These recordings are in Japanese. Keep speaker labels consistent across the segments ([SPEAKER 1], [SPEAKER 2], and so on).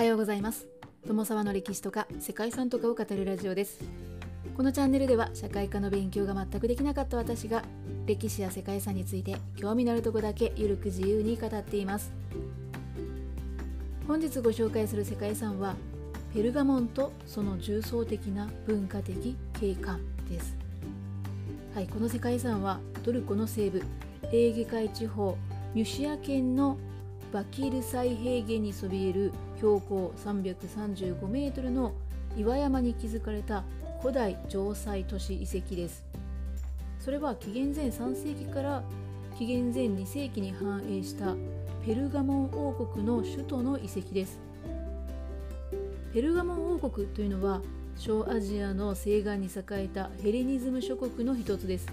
[SPEAKER 1] はようございます。友沢の歴史とか世界遺産とかを語るラジオです。このチャンネルでは社会科の勉強が全くできなかった私が歴史や世界遺産について興味のあるとこだけゆるく自由に語っています。本日ご紹介する世界遺産はペルガモンとその重層的な文化的景観です。はい、この世界遺産はトルコの西部エーゲ海地方ニュシア県のバキルサイ平原にそびえる標高335メートルの岩山に築かれた古代城塞都市遺跡です。それは紀元前3世紀から紀元前2世紀に繁栄したペルガモン王国の首都の遺跡です。ペルガモン王国というのは小アジアの西岸に栄えたヘレニズム諸国の一つです。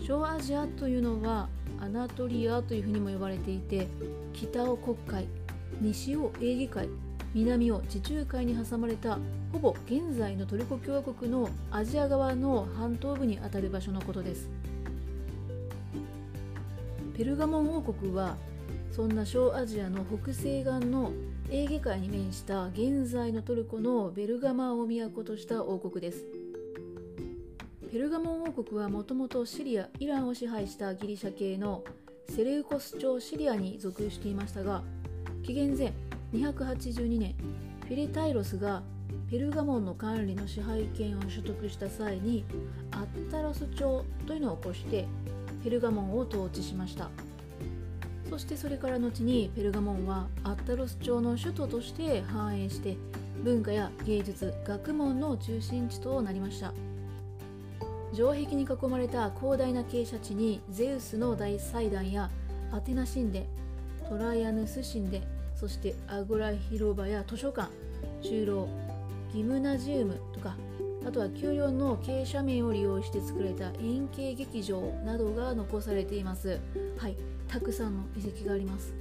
[SPEAKER 1] 小アジアというのはアナトリアというふうにも呼ばれていて北を黒海西をエーゲ海南を地中海に挟まれたほぼ現在のトルコ共和国のアジア側の半島部にあたる場所のことです。ペルガモン王国はそんな小アジアの北西岸のエーゲ海に面した現在のトルコのベルガマを都とした王国です。ペルガモン王国はもともとシリアイランを支配したギリシャ系のセレウコス朝シリアに属していましたが紀元前282年フィレタイロスがペルガモンの管理の支配権を取得した際にアッタロス朝というのを起こしてペルガモンを統治しました。そしてそれから後にペルガモンはアッタロス朝の首都として繁栄して文化や芸術学問の中心地となりました。城壁に囲まれた広大な傾斜地にゼウスの大祭壇やアテナ神殿トライアヌス神殿そしてアゴラ広場や図書館就労ギムナジウムとかあとは丘陵の傾斜面を利用して作れた円形劇場などが残されています。はいたくさんの遺跡があります。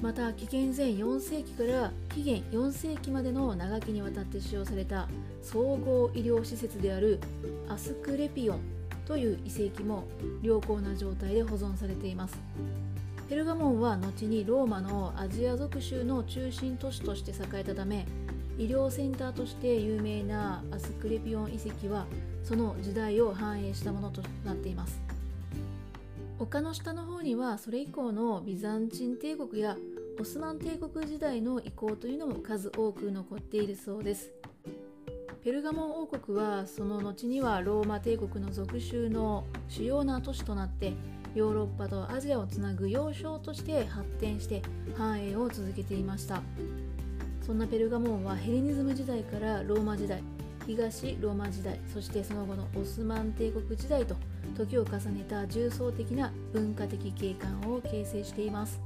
[SPEAKER 1] また紀元前4世紀から紀元4世紀までの長きにわたって使用された総合医療施設であるアスクレピオンという遺跡も良好な状態で保存されています。ペルガモンは後にローマのアジア属州の中心都市として栄えたため医療センターとして有名なアスクレピオン遺跡はその時代を反映したものとなっています。丘の下の方にはそれ以降のビザンチン帝国やオスマン帝国時代の遺構というのも数多く残っているそうです。ペルガモン王国はその後にはローマ帝国の属州の主要な都市となってヨーロッパとアジアをつなぐ要衝として発展して繁栄を続けていました。そんなペルガモンはヘレニズム時代からローマ時代東ローマ時代そしてその後のオスマン帝国時代と時を重ねた重層的な文化的景観を形成しています。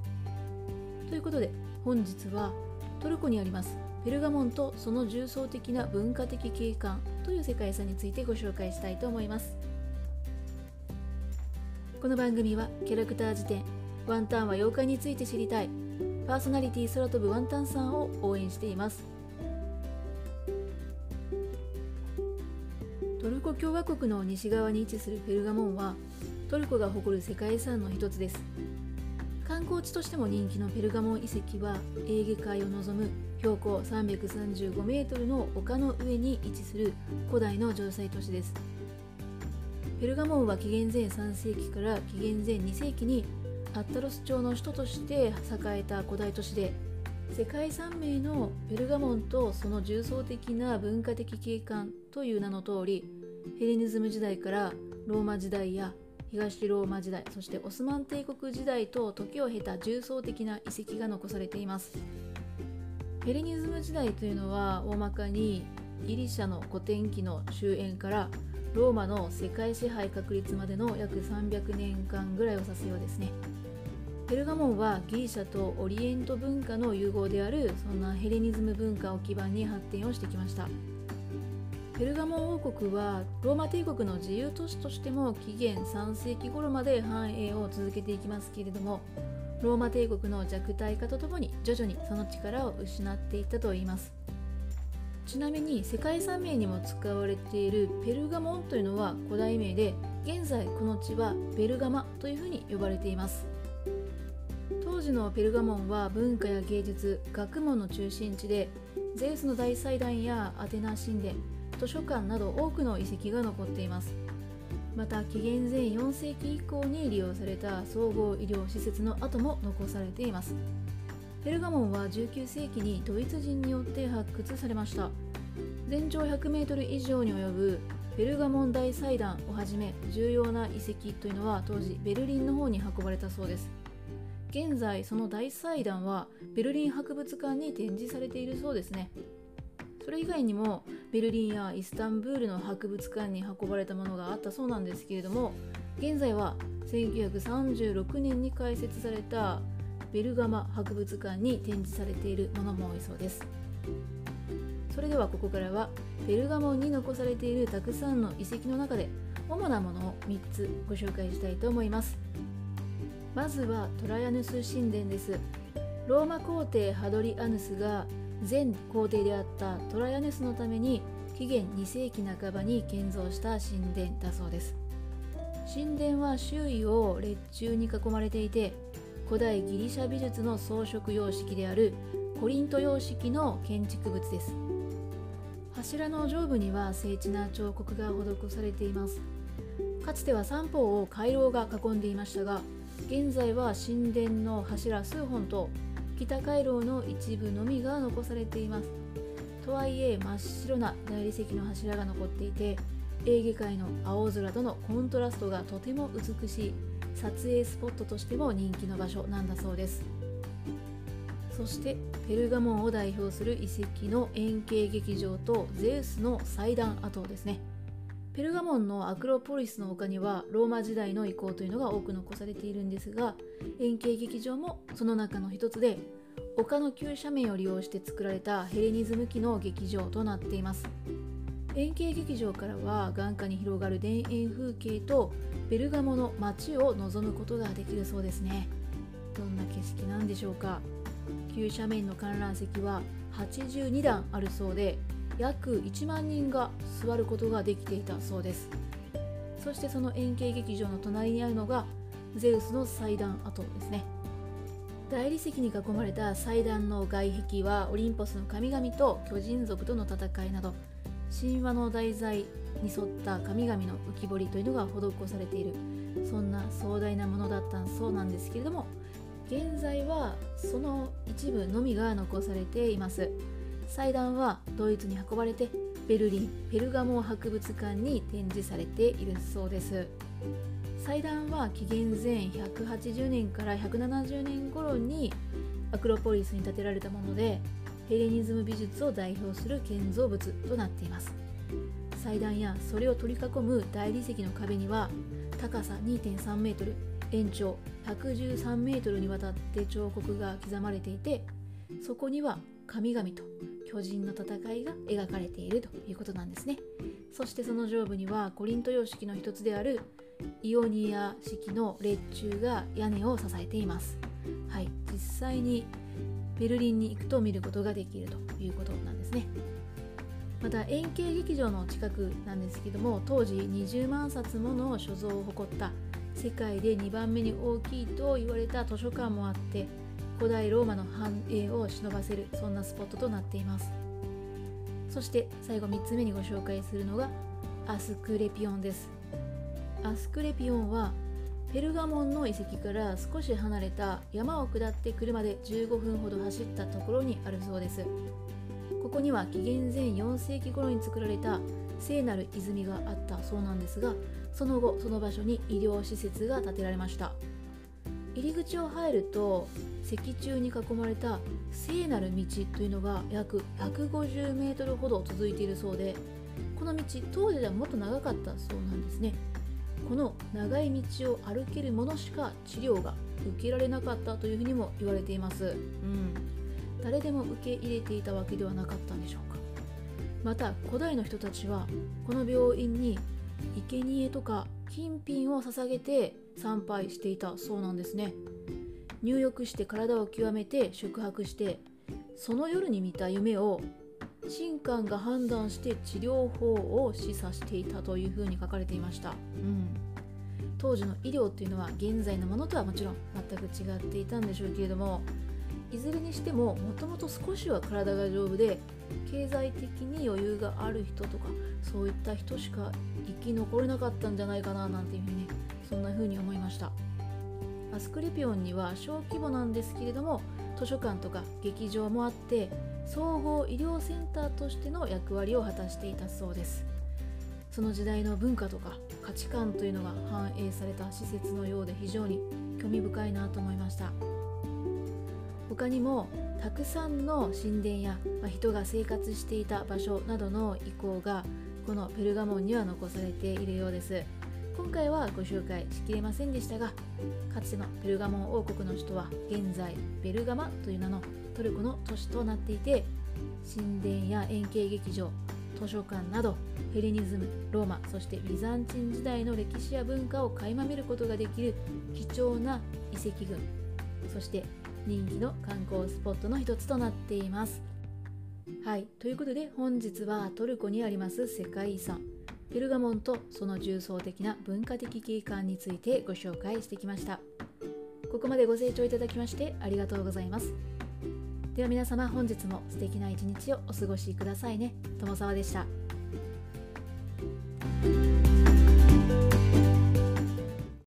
[SPEAKER 1] ということで本日はトルコにあります。ペルガモンとその重層的な文化的景観という世界遺産についてご紹介したいと思います。この番組はキャラクター辞典ワンタンは妖怪について知りたいパーソナリティ空飛ぶワンタンさんを応援しています。トルコ共和国の西側に位置するペルガモンはトルコが誇る世界遺産の一つです。観光地としても人気のペルガモン遺跡はエーゲ海を望む標高335メートルの丘の上に位置する古代の城塞都市です。ペルガモンは紀元前3世紀から紀元前2世紀にアッタロス朝の首都として栄えた古代都市で世界遺産名のペルガモンとその重層的な文化的景観という名の通りヘレニズム時代からローマ時代や東ローマ時代そしてオスマン帝国時代と時を経た重層的な遺跡が残されています。ヘレニズム時代というのは大まかにギリシャの古典期の終焉からローマの世界支配確立までの約300年間ぐらいを指すようですね。ペルガモンはギリシャとオリエント文化の融合であるそんなヘレニズム文化を基盤に発展をしてきました。ペルガモン王国はローマ帝国の自由都市としても紀元3世紀頃まで繁栄を続けていきますけれどもローマ帝国の弱体化とともに徐々にその力を失っていったといいます。ちなみに世界遺産名にも使われているペルガモンというのは古代名で現在この地はベルガマというふうに呼ばれています。当時のペルガモンは文化や芸術学問の中心地でゼウスの大祭壇やアテナ神殿図書館など多くの遺跡が残っています。また紀元前4世紀以降に利用された総合医療施設の跡も残されています。ペルガモンは19世紀にドイツ人によって発掘されました。全長 100m 以上に及ぶペルガモン大祭壇をはじめ重要な遺跡というのは当時ベルリンの方に運ばれたそうです。現在その大祭壇はベルリン博物館に展示されているそうですね。それ以外にもベルリンやイスタンブールの博物館に運ばれたものがあったそうなんですけれども現在は1936年に開設されたベルガマ博物館に展示されているものも多いそうです。それではここからはベルガモンに残されているたくさんの遺跡の中で主なものを3つご紹介したいと思います。まずはトラヤヌス神殿です。ローマ皇帝ハドリアヌスが前皇帝であったトラヤヌスのために紀元2世紀半ばに建造した神殿だそうです。神殿は周囲を列柱に囲まれていて古代ギリシャ美術の装飾様式であるコリント様式の建築物です。柱の上部には精緻な彫刻が施されています。かつては三方を回廊が囲んでいましたが現在は神殿の柱数本と北回廊の一部のみが残されています。とはいえ真っ白な大理石の柱が残っていてエーゲ海の青空とのコントラストがとても美しい。撮影スポットとしても人気の場所なんだそうです。そしてペルガモンを代表する遺跡の円形劇場とゼウスの祭壇跡ですね。ペルガモンのアクロポリスの他にはローマ時代の遺構というのが多く残されているんですが円形劇場もその中の一つで丘の急斜面を利用して作られたヘレニズム期の劇場となっています。円形劇場からは眼下に広がる田園風景とベルガモの街を望むことができるそうですね。どんな景色なんでしょうか。急斜面の観覧席は82段あるそうで約1万人が座ることができていたそうです。そしてその円形劇場の隣にあるのがゼウスの祭壇跡ですね。大理石に囲まれた祭壇の外壁はオリンポスの神々と巨人族との戦いなど神話の題材に沿った神々の浮き彫りというのが施されている。そんな壮大なものだったそうなんですけれども現在はその一部のみが残されています。祭壇はドイツに運ばれてベルリンペルガモ博物館に展示されているそうです。祭壇は紀元前180年から170年頃にアクロポリスに建てられたものでヘレニズム美術を代表する建造物となっています。祭壇やそれを取り囲む大理石の壁には高さ2.3メートル延長113メートルにわたって彫刻が刻まれていてそこには神々と巨人の戦いが描かれているということなんですね。そしてその上部にはコリント様式の一つであるイオニア式の列柱が屋根を支えています。はい実際にベルリンに行くと見ることができるということなんですね。また円形劇場の近くなんですけども当時20万冊もの所蔵を誇った世界で2番目に大きいと言われた図書館もあって古代ローマの繁栄を忍ばせるそんなスポットとなっています。そして最後3つ目にご紹介するのがアスクレピオンです。アスクレピオンはペルガモンの遺跡から少し離れた山を下って車で15分ほど走ったところにあるそうです。ここには紀元前4世紀頃に作られた聖なる泉があったそうなんですがその後その場所に医療施設が建てられました。入り口を入ると石柱に囲まれた聖なる道というのが約150メートルほど続いているそうでこの道当時ではもっと長かったそうなんですね。この長い道を歩けるものしか治療が受けられなかったというふうにも言われています。うん。誰でも受け入れていたわけではなかったんでしょうか。また古代の人たちはこの病院に生贄とか金品を捧げて参拝していたそうなんですね。入浴して体を極めて宿泊してその夜に見た夢を神官が判断して治療法を示唆していたというふうに書かれていました、うん、当時の医療っていうのは現在のものとはもちろん全く違っていたんでしょうけれどもいずれにしてももともと少しは体が丈夫で経済的に余裕がある人とかそういった人しか生き残れなかったんじゃないかななんていうふうにねそんな風に思いました。アスクリピオンには小規模なんですけれども図書館とか劇場もあって総合医療センターとしての役割を果たしていたそうです。その時代の文化とか価値観というのが反映された施設のようで非常に興味深いなと思いました。他にもたくさんの神殿や、ま、人が生活していた場所などの遺構がこのペルガモンには残されているようです。今回はご紹介しきれませんでしたがかつてのペルガモン王国の首都は現在ベルガマという名のトルコの都市となっていて神殿や円形劇場図書館などヘレニズムローマそしてビザンチン時代の歴史や文化を垣間見ることができる貴重な遺跡群そして人気の観光スポットの一つとなっています。はいということで本日はトルコにあります世界遺産。ペルガモンとその重層的な文化的景観についてご紹介してきました。ここまでご清聴いただきましてありがとうございます。では皆様本日も素敵な一日をお過ごしくださいね。友沢でした。